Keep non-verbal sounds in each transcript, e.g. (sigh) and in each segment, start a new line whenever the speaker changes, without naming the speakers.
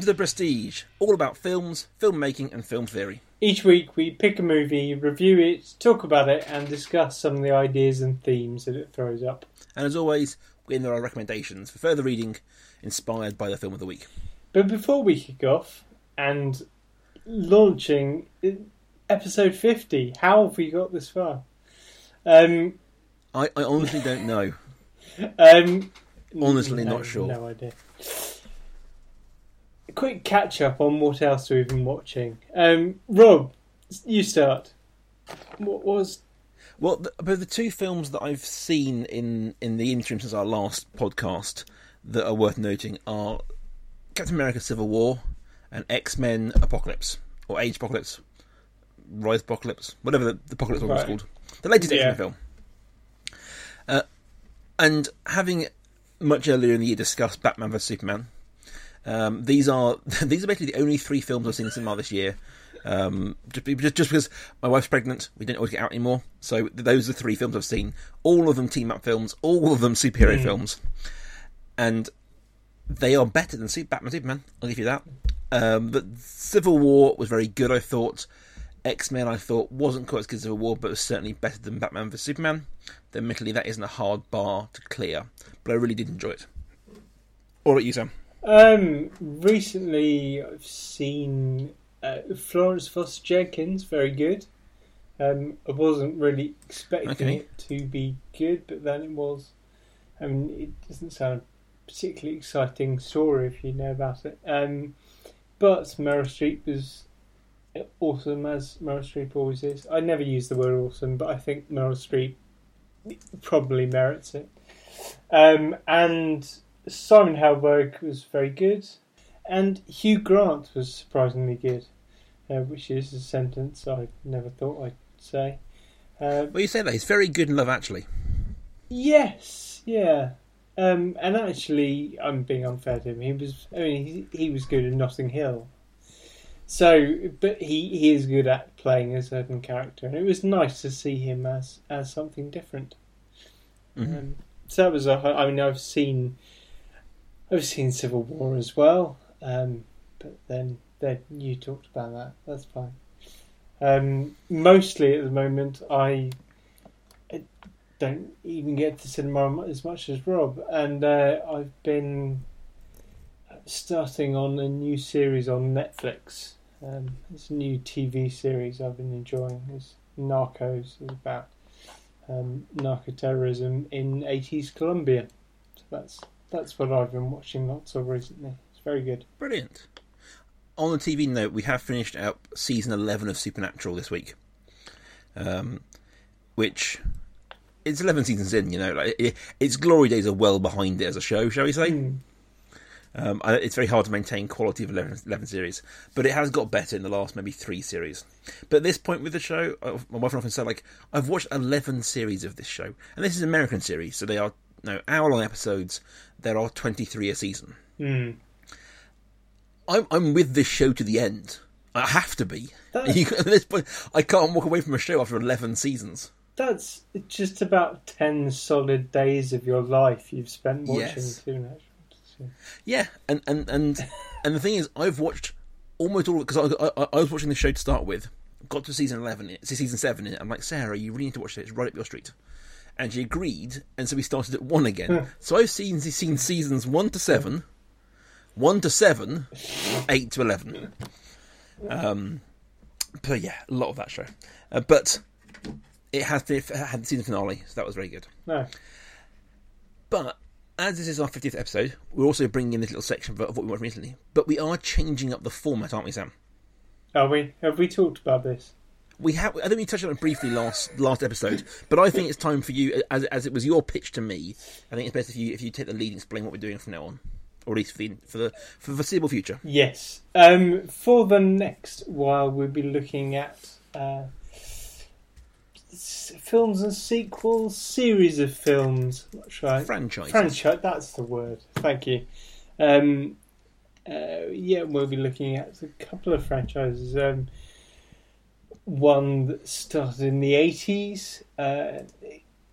Welcome to The Prestige, all about films, filmmaking, and film theory.
Each week we pick a movie, review it, talk about it, and discuss some of the ideas and themes that it throws up.
And as always, in there are recommendations for further reading inspired by the film of the week.
But before we kick off and launching episode 50, how have we got this far? Um,
I, I honestly don't know. (laughs)
um,
Honestly,
no,
not sure.
No idea. Quick catch up on what else we've been watching. Um, Rob, you start. What was
Well, the, but the two films that I've seen in, in the interim since our last podcast that are worth noting are Captain America Civil War and X Men Apocalypse, or Age Apocalypse, Rise Apocalypse, whatever the, the Apocalypse one was called. The latest X
Yeah.
Men film. Uh, and having much earlier in the year discussed Batman vs Superman, um, these are (laughs) these are basically the only three films I've seen in cinema this year. Um, just, just, because my wife's pregnant, we didn't always get out anymore. So those are the three films I've seen. All of them team up films, all of them superhero films, and they are better than Super- Batman Superman. I'll give you that. Um, but Civil War was very good. I thought X Men I thought wasn't quite as good as Civil War, but was certainly better than Batman vs Superman. Then, admittedly, that isn't a hard bar to clear, but I really did enjoy it. All right, you Sam.
Um, recently, I've seen uh, Florence Foster Jenkins, very good. Um, I wasn't really expecting
Okay.
it to be good, but then it was. I mean, it doesn't sound a particularly exciting story if you know about it. Um, but Meryl Streep was awesome, as Meryl Streep always is. I never use the word awesome, but I think Meryl Streep probably merits it. Um, and Simon Helberg was very good, and Hugh Grant was surprisingly good, uh, which is a sentence I never thought I'd say. Uh,
Well, you say that he's very good in Love Actually.
yes, yeah, um, and actually, I'm being unfair to him. He was, I mean, he, he was good in Notting Hill. So, but he, he is good at playing a certain character, and it was nice to see him as as something different.
Mhm.
Um, so that was a. I mean, I've seen, I've seen Civil War as well, um, but then then you talked about that. That's fine. Um, mostly at the moment, I, I don't even get to cinema as much as Rob, and uh, I've been starting on a new series on Netflix. Um, it's a new TV series I've been enjoying. It's Narcos. It's about um, narco-terrorism in 80s Colombia. So that's that's what I've been watching lots of recently. It's very good.
Brilliant. On the TV note, we have finished up season 11 of Supernatural this week. Um, which, it's 11 seasons in, you know, like it, its glory days are well behind it as a show, shall we say?
Hmm.
Um, it's very hard to maintain quality of 11, 11 series, but it has got better in the last maybe three series. But at this point with the show, uh, my wife often say, like, I've watched 11 series of this show, and this is an American series, so they are no hour long episodes. There are 23 a season.
Hmm.
I'm, I'm with this show to the end. I have to be. (laughs) You- At this point, I can't walk away from a show after 11 seasons.
That's just about 10 solid days of your life you've spent watching
Yes.
So-
Yeah, and and and (laughs) and the thing is, I've watched almost all because I, I, I was watching the show to start with. Got to season eleven, it's season seven. I'm like, Sarah, you really need to watch this. It's right up your street. And she agreed, and so we started at one again. so I've seen seen seasons one to seven, one to seven, eight to eleven. Um, but yeah, a lot of that show. Uh, but it has it had seen the finale, so that was very good.
No.
But as this is our 50th episode, we're also bringing in this little section of what we watched recently. But we are changing up the format, aren't we, Sam?
Are we? Have we talked about this?
We have. I think we touched on it briefly last last episode, but I think it's time for you, as as it was your pitch to me. I think it's best if you if you take the lead and explain what we're doing from now on, or at least for the for the for the foreseeable future.
Yes. Um, for the next while, we'll be looking at uh, films and sequels, series of films. That's right.
Franchise.
Franchise, that's the word. Thank you. Um, uh, yeah, we'll be looking at a couple of franchises. Um, one that started in the eighties, uh,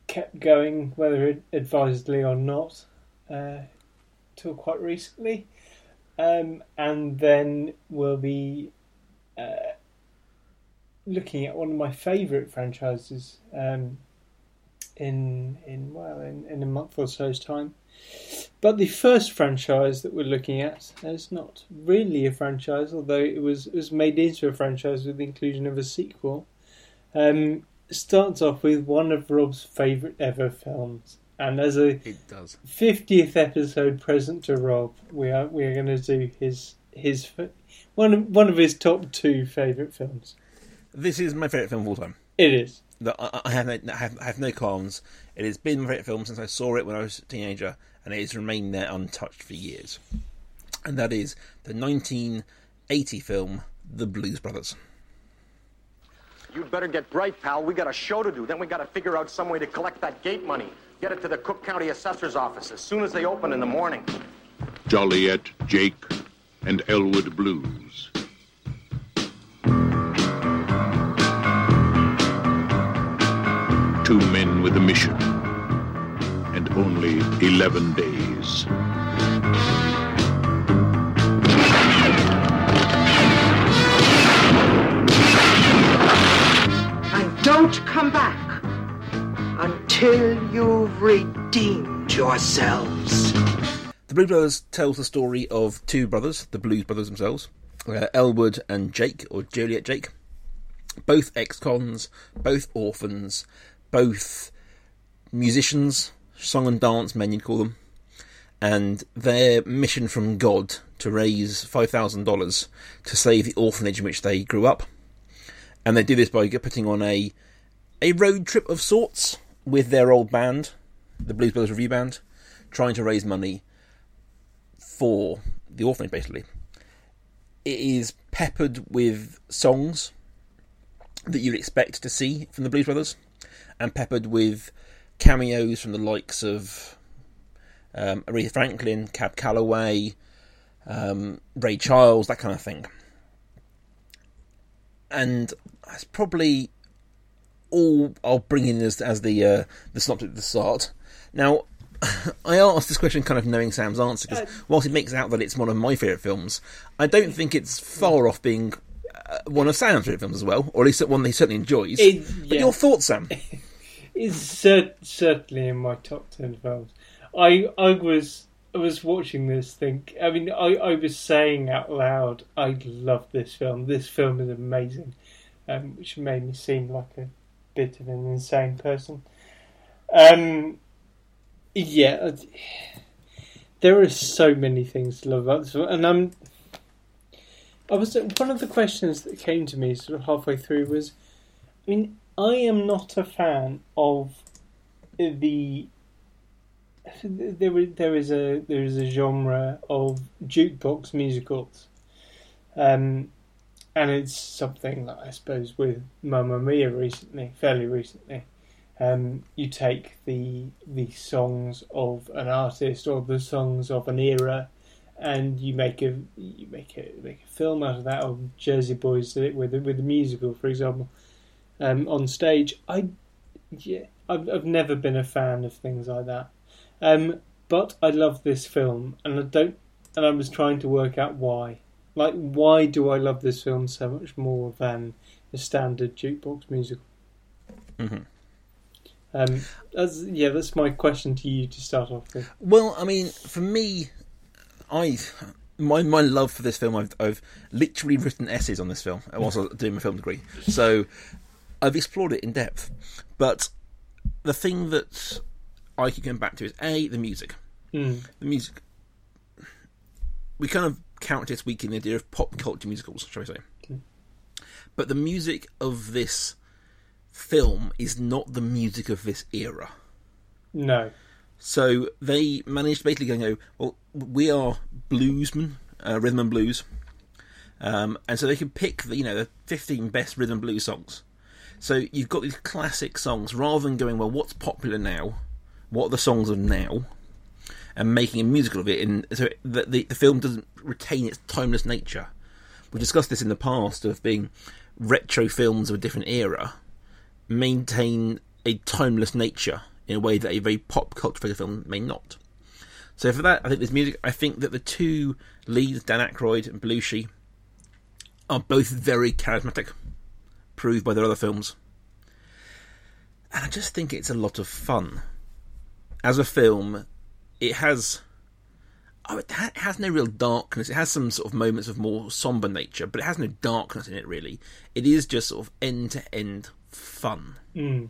kept going, whether advisedly or not, uh, till quite recently. um, and then we'll be uh, looking at one of my favourite franchises um, in in well in, in a month or so's time. But the first franchise that we're looking at is not really a franchise, although it was it was made into a franchise with the inclusion of a sequel. Um, starts off with one of Rob's favourite ever films, and as a fiftieth episode present to Rob, we are we are going to do his his one of, one of his top two favourite films.
This is my favourite film of all time.
It is.
That I, I have no, I have, I have no qualms. It has been my favourite film since I saw it when I was a teenager, and it has remained there untouched for years. And that is the 1980 film The Blues Brothers.
You'd better get bright, pal. We got a show to do. Then we got to figure out some way to collect that gate money. Get it to the Cook County Assessor's office as soon as they open in the morning.
Joliet, Jake, and Elwood Blues. Two men with a mission, and only 11 days.
And don't come back until you've redeemed yourselves.
The Blues Brothers tells the story of two brothers, the Blues Brothers themselves, uh, Elwood and Jake, or Joliet Jake. Both ex-cons, both orphans, both musicians, song and dance men you'd call them, and their mission from God to raise $5,000 to save the orphanage in which they grew up. And they do this by putting on a a road trip of sorts with their old band, the Blues Brothers Revue Band, trying to raise money for the orphanage, basically. It is peppered with songs that you'd expect to see from the Blues Brothers, and peppered with cameos from the likes of um, Aretha Franklin, Cab Calloway, um, Ray Charles, that kind of thing. And that's probably all I'll bring in as, as the uh, the synopsis at the start. Now, (laughs) I asked this question kind of knowing Sam's answer because whilst it makes out that it's one of my favourite films, I don't think it's far off being uh, one of Sam's favourite films as well, or at least one that he certainly enjoys.
It-
But your thoughts, Sam? (laughs)
It's cer- certainly in my top ten films. I I was I was watching this think. I mean, I, I was saying out loud, I love this film. This film is amazing, um, which made me seem like a bit of an insane person. Um, yeah, there are so many things to love about this film, and I'm. I was one of the questions that came to me sort of halfway through was, I mean, I am not a fan of the. There there is a there is a genre of jukebox musicals, um, and it's something that I suppose with Mamma Mia recently, fairly recently, um, you take the the songs of an artist or the songs of an era, and you make a you make a make a film out of that. Or Jersey Boys did it with with a musical, for example, um, on stage. I yeah, I've I've never been a fan of things like that. Um, but I love this film, and I don't, and I was trying to work out why. Like, why do I love this film so much more than a standard jukebox musical?
Mhm.
Um, that's, yeah, that's my question to you to start off with.
Well, I mean, for me, I my my love for this film, I've I've literally written essays on this film whilst I was doing my film degree, so I've explored it in depth. But the thing that I keep going back to is a the music.
Mm.
The music. We kind of count this week in the idea of pop culture musicals, shall we say? But the music of this film is not the music of this era.
No.
So they managed to basically go, well, we are bluesmen, uh, rhythm and blues, um, and so they could pick, the, you know, the fifteen best rhythm and blues songs. So you've got these classic songs, rather than going, well, what's popular now, what are the songs of now, and making a musical of it. And so the, the the film doesn't retain its timeless nature. We discussed this in the past of being retro films of a different era maintain a timeless nature in a way that a very pop culture film may not. So for that, I think there's music. I think that the two leads, Dan Aykroyd and Belushi, are both very charismatic, proved by their other films. And I just think it's a lot of fun. As a film, it has. Oh, it has no real darkness. It has some sort of moments of more somber nature, but it has no darkness in it really. It is just sort of end to end fun.
Mm.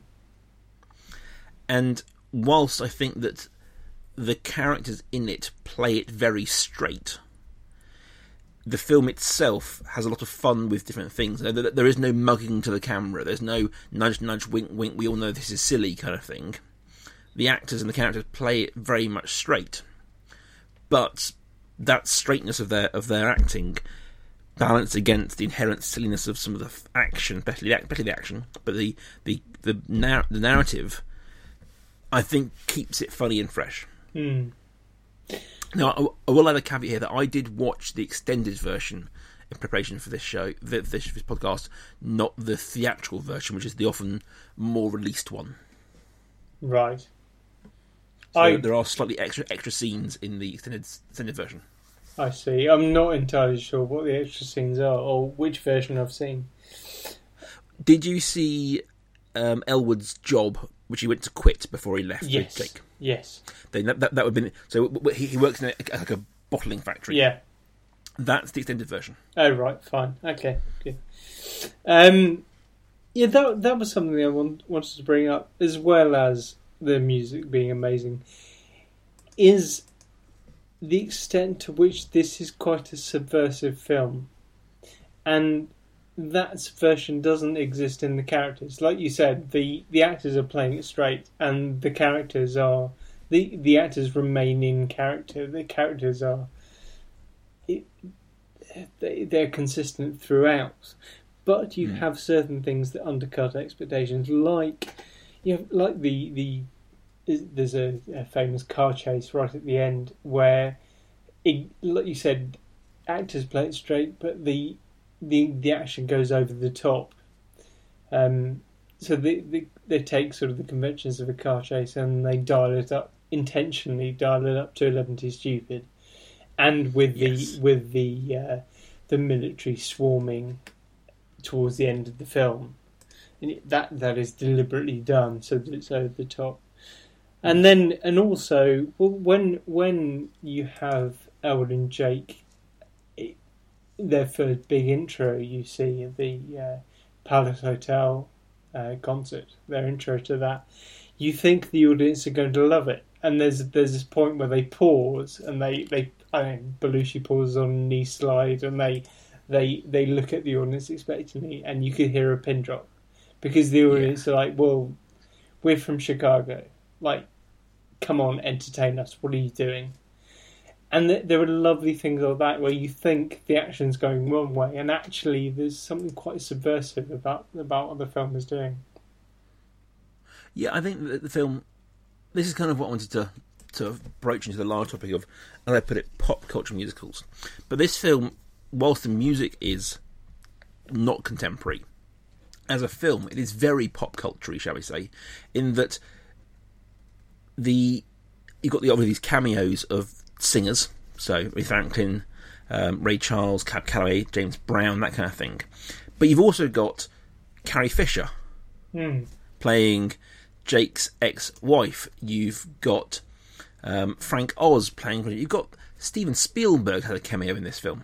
And whilst I think that the characters in it play it very straight, the film itself has a lot of fun with different things. There- is no mugging to the camera. There's no nudge, nudge, wink, wink. We all know this is silly kind of thing. The actors and the characters play it very much straight, but that straightness of their of their acting balanced against the inherent silliness of some of the action, especially the, especially the action, but the the the, the narrative, I think keeps it funny and fresh.
Mm.
Now, I, will add a caveat here that I did watch the extended version in preparation for this show, this, this podcast, not the theatrical version, which is the often more released one.
Right.
So
I
there are slightly extra extra scenes in the extended extended version.
I see. I'm not entirely sure what the extra scenes are or which version I've seen.
Did you see um, Elwood's job, which he went to quit before he left
Yes.
Jake?
Yes.
Then that, that, that would have been so. He, he works in a, like a bottling factory.
Yeah.
that's the extended version.
Oh right, fine, okay, good. Um, yeah, that that was something I want, wanted to bring up, as well as the music being amazing. Is the extent to which this is quite a subversive film, and that subversion doesn't exist in the characters. Like you said, the the actors are playing it straight, and the characters are the the actors remain in character. The characters are they, they're consistent throughout. But you hmm. have certain things that undercut expectations, like you know, like the the there's a, a famous car chase right at the end where, it, like you said, actors play it straight, but the the the action goes over the top. Um, so they, they they take sort of the conventions of a car chase and they dial it up intentionally, dial it up to eleven to stupid, and with the with the uh, the military swarming towards the end of the film. And that that is deliberately done so that it's over the top. And then and also well, when when you have Elwood and Jake, their first big intro you see at the uh, Palace Hotel uh, concert, their intro to that, you think the audience are going to love it. And there's there's this point where they pause and they they I mean Belushi pauses on a knee slide and they they they look at the audience expectantly and you could hear a pin drop because the audience are like, well, we're from Chicago, like, come on, entertain us. What are you doing? And th- there are lovely things like that where you think the action's going one way, and actually there's something quite subversive about about what the film is doing.
Yeah, I think that the film. This is kind of what I wanted to to broach into the large topic of, and I put it, pop culture musicals. But this film, whilst the music is not contemporary, as a film, it is very pop culture shall we say, in that the you've got the obviously these cameos of singers, so Aretha Franklin, um, Ray Charles, Cab Calloway, James Brown, that kind of thing. But you've also got Carrie Fisher
Hmm.
playing Jake's ex-wife. You've got um, Frank Oz playing. You've got Steven Spielberg had a cameo in this film.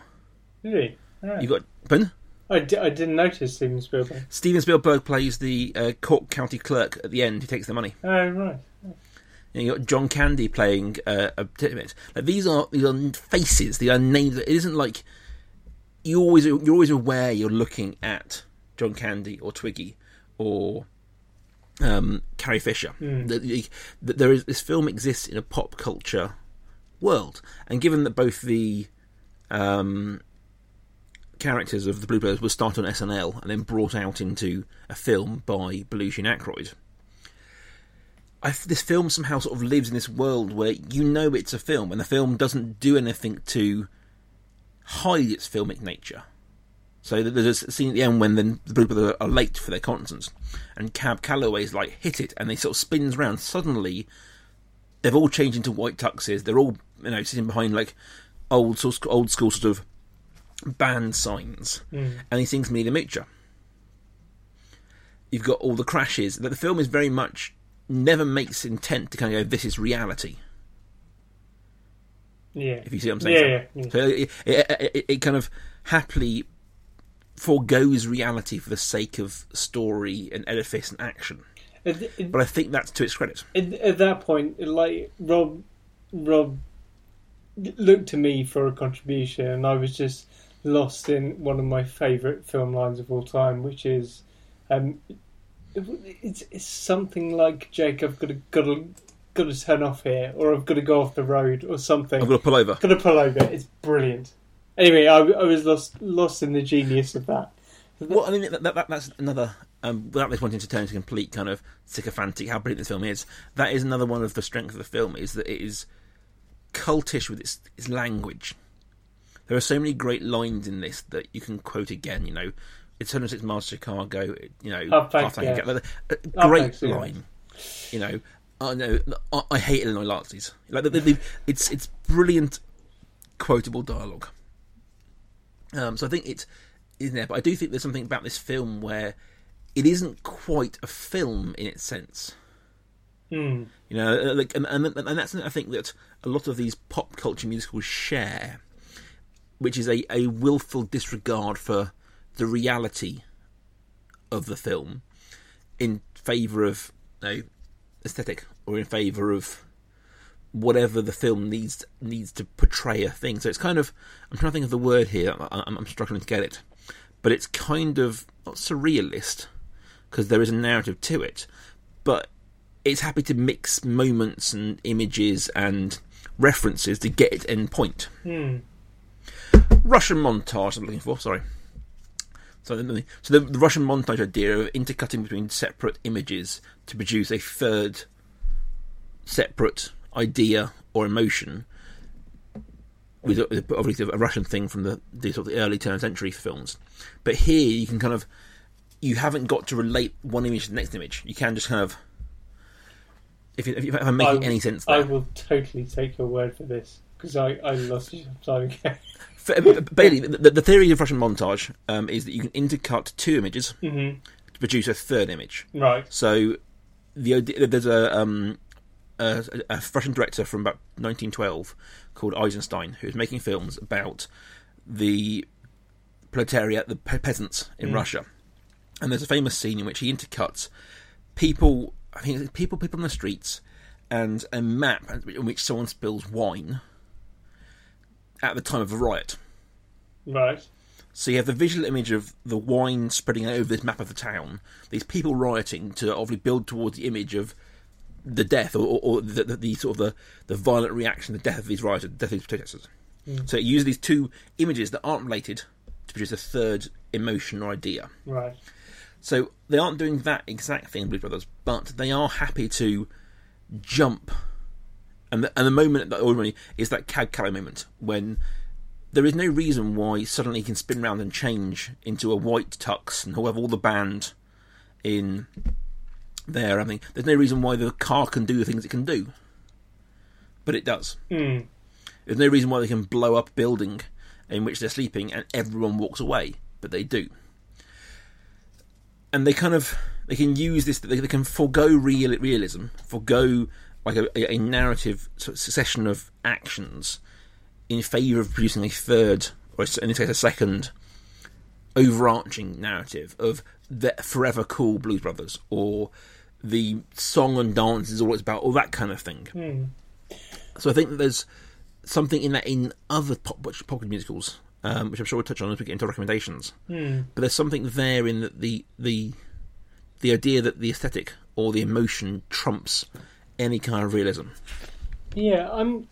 Really? Alright.
You've got pardon?
I, I didn't notice Steven Spielberg.
Steven Spielberg plays the uh, Cook County clerk at the end who takes the money.
Oh right.
And you got John Candy playing uh, a bit. Like these are these are faces. These are names. It isn't like you always you're always aware you're looking at John Candy or Twiggy or um, Carrie Fisher. That, that there is this film exists in a pop culture world, and given that both the um, characters of the Blue Brothers were started on SNL and then brought out into a film by Belushi and Aykroyd. I, this film somehow sort of lives in this world where you know it's a film, and the film doesn't do anything to hide its filmic nature. So there's a scene at the end when then the Blue Brothers are late for their concerts, and Cab Calloway's like hit it, and they sort of spins around. Suddenly, they've all changed into white tuxes. They're all you know, sitting behind like old school, old school sort of band signs,
Mm.
and he sings "Minnie the Moocher." You've got all the crashes. That the film is very much never makes intent to kind of go, "This is reality."
Yeah.
If you see what I'm saying.
Yeah,
Sam.
yeah, yeah.
So it, it, it, it kind of happily foregoes reality for the sake of story and edifice and action. But I think that's to its credit.
at, at that point, like Rob, Rob looked to me for a contribution, and I was just lost in one of my favourite film lines of all time, which is, um, it's, it's something like Jake, I've got to got to got to turn off here, or I've got to go off the road, or something.
I've got to pull over.
Got to pull over. It's brilliant. Anyway, I, I was lost lost in the genius of that.
Well, I mean, that, that, that's another. Um, without this wanting to turn into complete kind of sycophantic, how brilliant this film is. That is another one of the strengths of the film is that it is cultish with its, its language. There are so many great lines in this that you can quote again. You know, it's 106 miles to Chicago. You know,
Half Baked,
Tank
yeah.
A
Half
great line. You know, I know. I, I hate Illinois Nazis. Like, they, they, it's it's brilliant, quotable dialogue. Um, so I think it's in there, but I do think there's something about this film where it isn't quite a film in its sense.
Hmm.
You know, uh, like, and, and, and that's something I think that a lot of these pop culture musicals share, which is a, a willful disregard for the reality of the film in favour of you know, aesthetic or in favour of whatever the film needs needs to portray a thing. So it's kind of I'm trying to think of the word here. I- I'm, I'm struggling to get it, but it's kind of not surrealist because there is a narrative to it, but it's happy to mix moments and images and references to get its end point.
Hmm.
Russian montage. I'm looking for. Sorry. So, the, so the, the Russian montage idea of intercutting between separate images to produce a third separate idea or emotion was obviously a Russian thing from the, the sort of the early turn century films. But here you can kind of you haven't got to relate one image to the next image. You can just kind of if, you, if I'm making
I-
any sense.
I will totally take your word for this because I, I lost you some time ago.
F- Bailey, the, the theory of Russian montage um, is that you can intercut two images
Mhm.
to produce a third image.
Right.
So the there's a, um, a, a Russian director from about 1912 called Eisenstein who is making films about the proletariat, the pe- peasants in Russia. And there's a famous scene in which he intercuts people, I think it's people, people on the streets, and a map in which someone spills wine at the time of a riot.
Right.
So you have the visual image of the wine spreading over this map of the town, these people rioting to obviously build towards the image of the death or, or, or the, the, the sort of the, the violent reaction, the death of these rioters, the death of these protesters. Mm. So it uses these two images that aren't related to produce a third emotion or idea.
Right.
So they aren't doing that exact thing in Blues Brothers, but they are happy to jump. And the, and the moment that already is that Cab Calloway moment when there is no reason why suddenly he can spin round and change into a white tux and have all the band in there. I mean, there's no reason why the car can do the things it can do, but it does.
Hmm.
There's no reason why they can blow up a building in which they're sleeping and everyone walks away, but they do. And they kind of they can use this. They, they can forego real realism, forego like a, a narrative sort of succession of actions in favour of producing a third, or in this case, a second overarching narrative of the forever cool Blues Brothers or the song and dance is all it's about, all that kind of thing. So I think that there's something in that in other pop, pop musicals, um, which I'm sure we'll touch on as we get into recommendations. But there's something there in that the the the idea that the aesthetic or the emotion trumps any kind of realism.
Yeah, I'm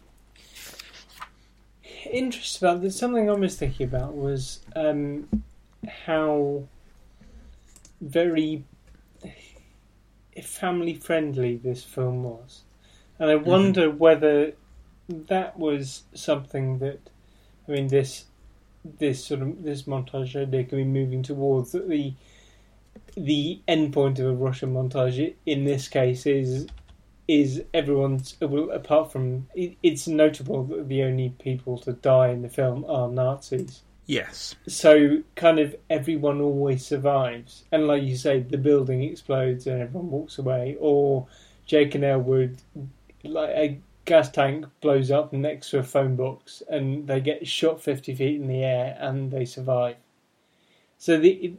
interested about this. Something I was thinking about was um, how very family friendly this film was, and I wonder whether that was something that I mean this this sort of this montage idea can be moving towards that the the end point of a Russian montage in this case is is everyone's well, apart from it, it's notable that the only people to die in the film are Nazis.
Yes.
So kind of everyone always survives, and like you say, the building explodes and everyone walks away, or Jake and Elwood, like a gas tank blows up next to a phone box, and they get shot fifty feet in the air and they survive. So the,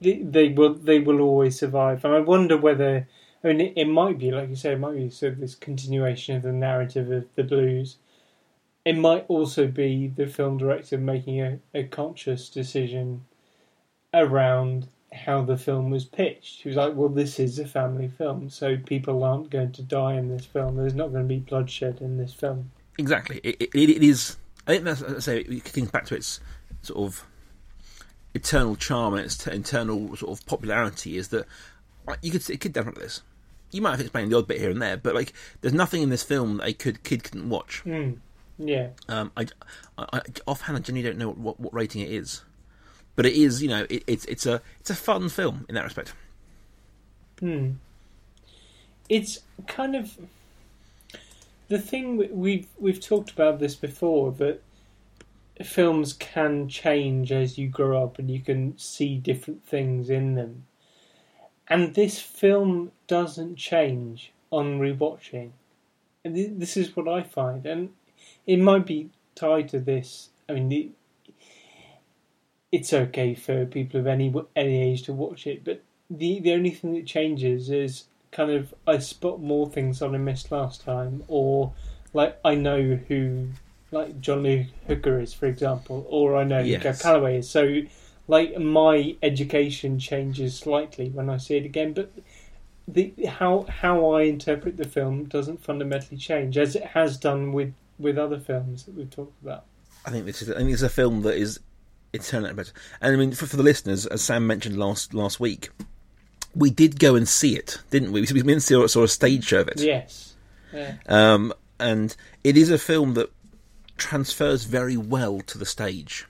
the they will they will always survive, and I wonder whether I mean it, it might be like you say, it might be sort of this continuation of the narrative of the blues it might also be the film director making a, a conscious decision around how the film was pitched. He was like, well, this is a family film, so people aren't going to die in this film. There's not going to be bloodshed in this film.
Exactly. It, it, it is. I think that's. I say it comes back to its sort of eternal charm and its t- eternal sort of popularity. Is that uh, you could it could definitely this. You might have explained the odd bit here and there, but like, there's nothing in this film that a kid kid couldn't watch.
Mm. Yeah.
Um, I, I, I offhand, I genuinely don't know what, what rating it is, but it is. You know, it, it's it's a it's a fun film in that respect.
Hmm. It's kind of the thing we- we've we've talked about this before that films can change as you grow up and you can see different things in them. And this film doesn't change on rewatching. And thi- this is what I find, and it might be tied to this. I mean, the, it's okay for people of any any age to watch it, but the the only thing that changes is kind of I spot more things that I missed last time, or like I know who like John Lee Hooker is, for example, or I know who
Yes.
Cab Calloway is. So like my education changes slightly when I see it again, but the how how I interpret the film doesn't fundamentally change as it has done with with other films that we've talked about.
I think this is. I think it's a film that is eternally better. And I mean, for, for the listeners, as Sam mentioned last last week, we did go and see it, didn't we? We went and saw, saw a stage show of it.
Yes. Yeah.
Um, and it is a film that transfers very well to the stage.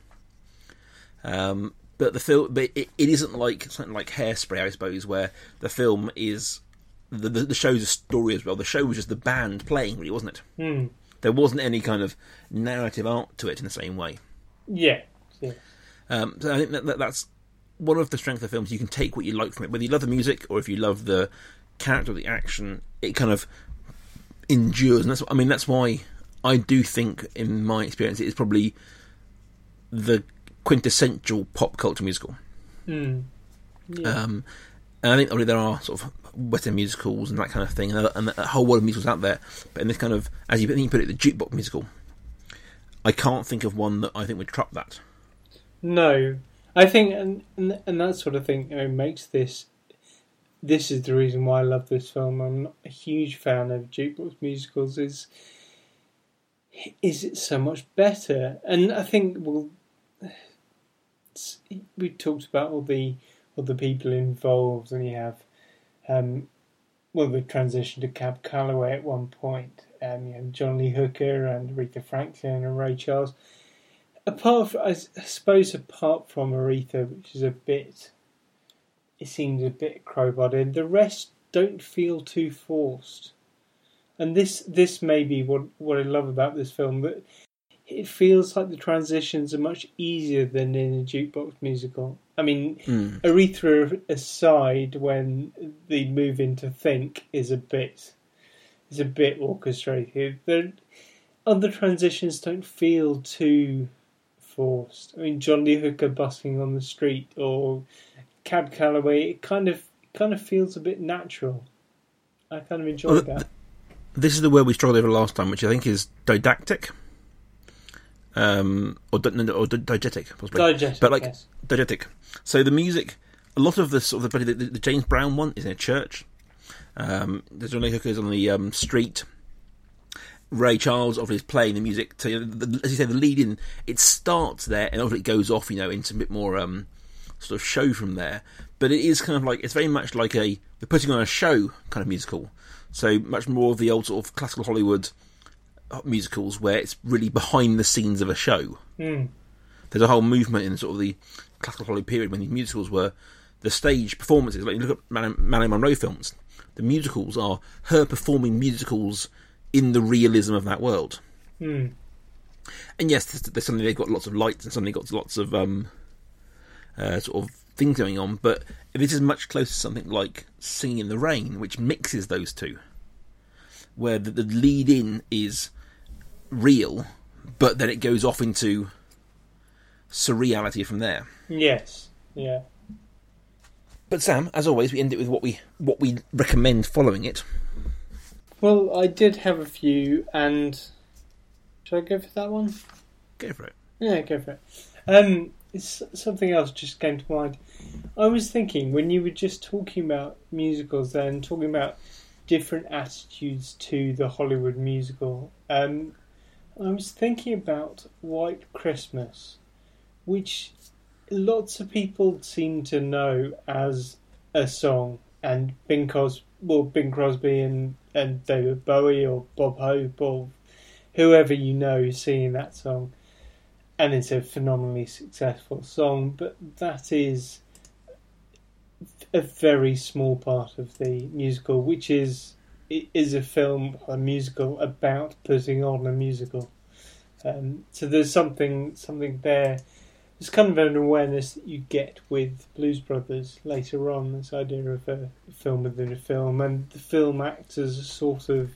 Um, but the film, but it, it isn't like something like Hairspray, I suppose, where the film is the, the the show's a story as well. The show was just the band playing, really, wasn't it?
Hmm.
There wasn't any kind of narrative art to it in the same way.
Yeah. yeah.
Um, so I think that, that that's one of the strengths of films. You can take what you like from it, whether you love the music or if you love the character or the action. It kind of endures, and that's I mean that's why I do think, in my experience, it is probably the quintessential pop culture musical.
Hmm. Yeah.
Um, and I think obviously there are sort of Western musicals and that kind of thing, and, and a whole world of musicals out there. But in this kind of, as you, you put it, the jukebox musical, I can't think of one that I think would trump that.
No, I think, and and, and that sort of thing you know, makes this. This is the reason why I love this film. I'm not a huge fan of jukebox musicals. Is is it so much better? And I think well, we talked about all the all the people involved, and you have, um, well, the transition to Cab Calloway at one point. Um, you know, John Lee Hooker and Aretha Franklin and Ray Charles apart from, I suppose apart from Aretha, which is a bit, it seems a bit crowbarred, the rest don't feel too forced. And this this may be what what I love about this film, that it feels like the transitions are much easier than in a jukebox musical. I mean,
Mm.
Aretha aside, when the move into Think is a bit is a bit orchestrated. The other transitions don't feel too forced. I mean, John Lee Hooker busking on the street or Cab Calloway, it kind of kind of feels a bit natural. I kind of enjoy
Well,
that.
This is the word we struggled over last time, which I think is didactic, um, or, no, or di- diegetic, possibly.
Diegetic,
but like
yes.
diegetic. So the music, a lot of the sort of the, the, the James Brown one is in a church. Um, the John Lee Hooker's on the um, street. Ray Charles obviously is playing the music. So you know, the, as you say, the lead in it starts there, and obviously it goes off, you know, into a bit more um, sort of show from there. But it is kind of like it's very much like a we're putting on a show kind of musical. So much more of the old sort of classical Hollywood musicals where it's really behind the scenes of a show.
Mm.
There's a whole movement in sort of the classical Hollywood period when these musicals were the stage performances. Like you look at Marilyn Marilyn Monroe films, The musicals are her performing musicals in the realism of that world.
Hmm.
And yes, there's, there's suddenly they've got lots of lights and suddenly got lots of um, uh, sort of things going on. But this is much closer to something like Singing in the Rain, which mixes those two, where the, the lead in is real, but then it goes off into surreality from there.
Yes. Yeah.
But Sam, as always, we end it with what we what we recommend following it.
Well, I did have a few, and should I go for that one?
Go for it.
Yeah, go for it. Um, it's something else just came to mind. I was thinking when you were just talking about musicals, then talking about different attitudes to the Hollywood musical. Um, I was thinking about White Christmas, which lots of people seem to know as a song, and Bing Crosby, well, Bing Crosby and, and David Bowie or Bob Hope or whoever you know singing that song, and it's a phenomenally successful song. But that is a very small part of the musical, which is it is a film, a musical about putting on a musical. Um, so there's something something there. There's kind of an awareness that you get with Blues Brothers later on. This idea of a film within a film, and the film acts as a sort of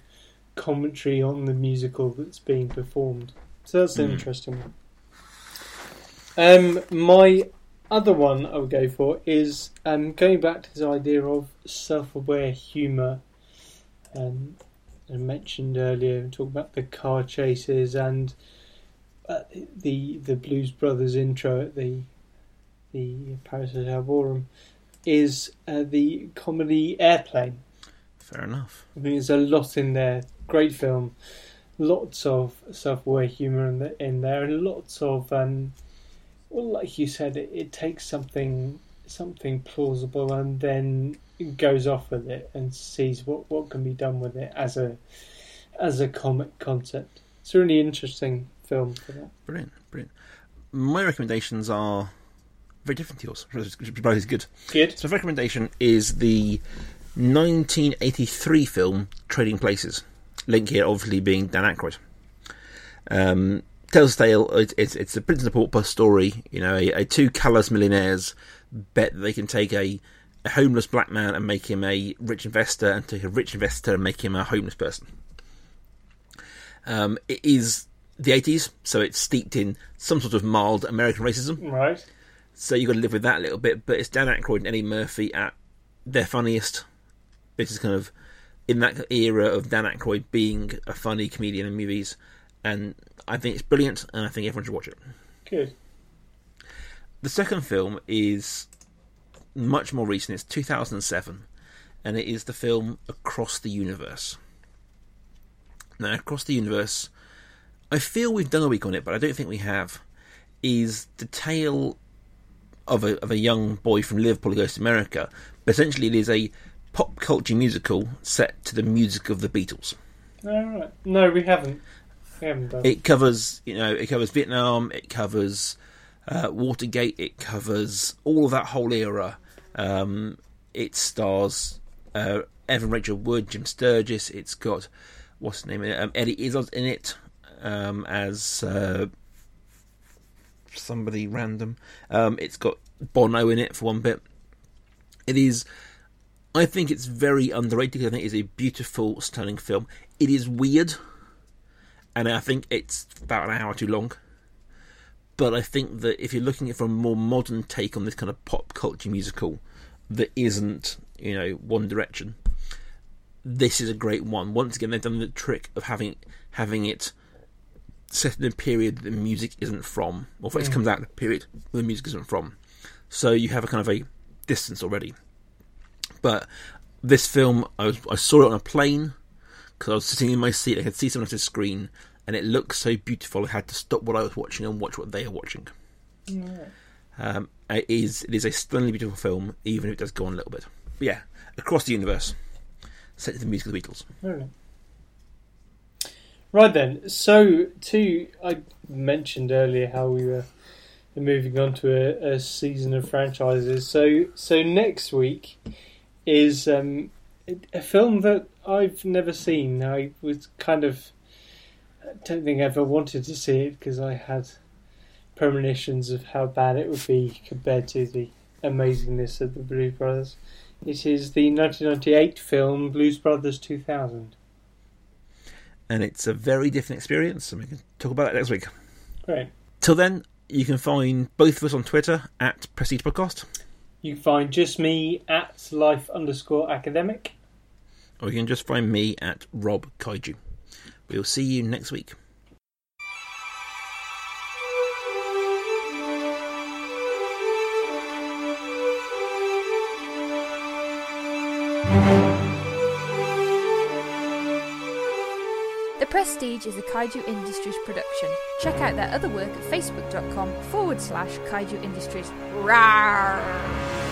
commentary on the musical that's being performed. So that's an
Mm.
interesting one. Um, my other one I would go for is um, going back to this idea of self-aware humour. Um, I mentioned earlier, talk about the car chases and uh, the the Blues Brothers intro at the the Palace Hotel Ballroom is uh, the comedy Airplane.
Fair enough.
I mean, there's a lot in there. Great film, lots of self-aware humour in, the, in there, and lots of um, well, like you said, it, it takes something something plausible and then goes off with it and sees what, what can be done with it as a as a comic concept. It's a really interesting film for that.
Brilliant, brilliant. My recommendations are very different to yours, which is good.
Good.
So, the recommendation is the 1983 film Trading Places. Link here, obviously, being Dan Aykroyd. Um, tells a tale. It's it's, it's a Prince of the Pauper story. You know, a, a two callous millionaires bet that they can take a, a homeless black man and make him a rich investor, and take a rich investor and make him a homeless person. Um, it is the 80s, so it's steeped in some sort of mild American racism.
Right.
So you've got to live with that a little bit. But it's Dan Aykroyd and Eddie Murphy at their funniest. This is kind of in that era of Dan Aykroyd being a funny comedian in movies, and I think it's brilliant, and I think everyone should watch it.
Good.
The second film is much more recent. It's 2007, and it is the film Across the Universe. Now, Across the Universe, I feel we've done a week on it, but I don't think we have. Is the tale of a of a young boy from Liverpool who goes to America, but essentially it is a pop culture musical set to the music of the Beatles.
All right. No, we haven't. We haven't done.
It covers, you know, it covers Vietnam, it covers uh, Watergate, it covers all of that whole era. Um, it stars uh, Evan Rachel Wood, Jim Sturgess. It's got what's the name? Um, Eddie Izzard in it um, as uh, somebody random. Um, it's got Bono in it for one bit. It is. I think it's very underrated. I think it's a beautiful, stunning film. It is weird and I think it's about an hour too long. But I think that if you're looking at from a more modern take on this kind of pop culture musical that isn't, you know, One Direction, this is a great one. Once again, they've done the trick of having having it set in a period that the music isn't from, or it mm. comes out in a period where the music isn't from. So you have a kind of a distance already. But this film, I, was, I saw it on a plane because I was sitting in my seat. I could see someone else's screen, and it looked so beautiful. I had to stop what I was watching and watch what they are watching. Um, it is it is a stunningly beautiful film, even if it does go on a little bit. But yeah, across the universe, set to the music of the Beatles.
Right. Right then. So, to I mentioned earlier how we were moving on to a, a season of franchises. So, so next week is um, a film that I've never seen. I was kind of I don't think I ever wanted to see it because I had premonitions of how bad it would be compared to the amazingness of the Blues Brothers. It is the 1998 film Blues Brothers 2000.
And it's a very different experience, and we can talk about that next week.
Great.
Till then, you can find both of us on Twitter at Prestige Podcast,
You can find just me at life underscore academic.
or you can just find me at Rob Kaiju. We'll see you next week.
The Prestige is a Kaiju Industries production. Check out their other work at facebook.com forward slash Kaiju Industries. Rawr.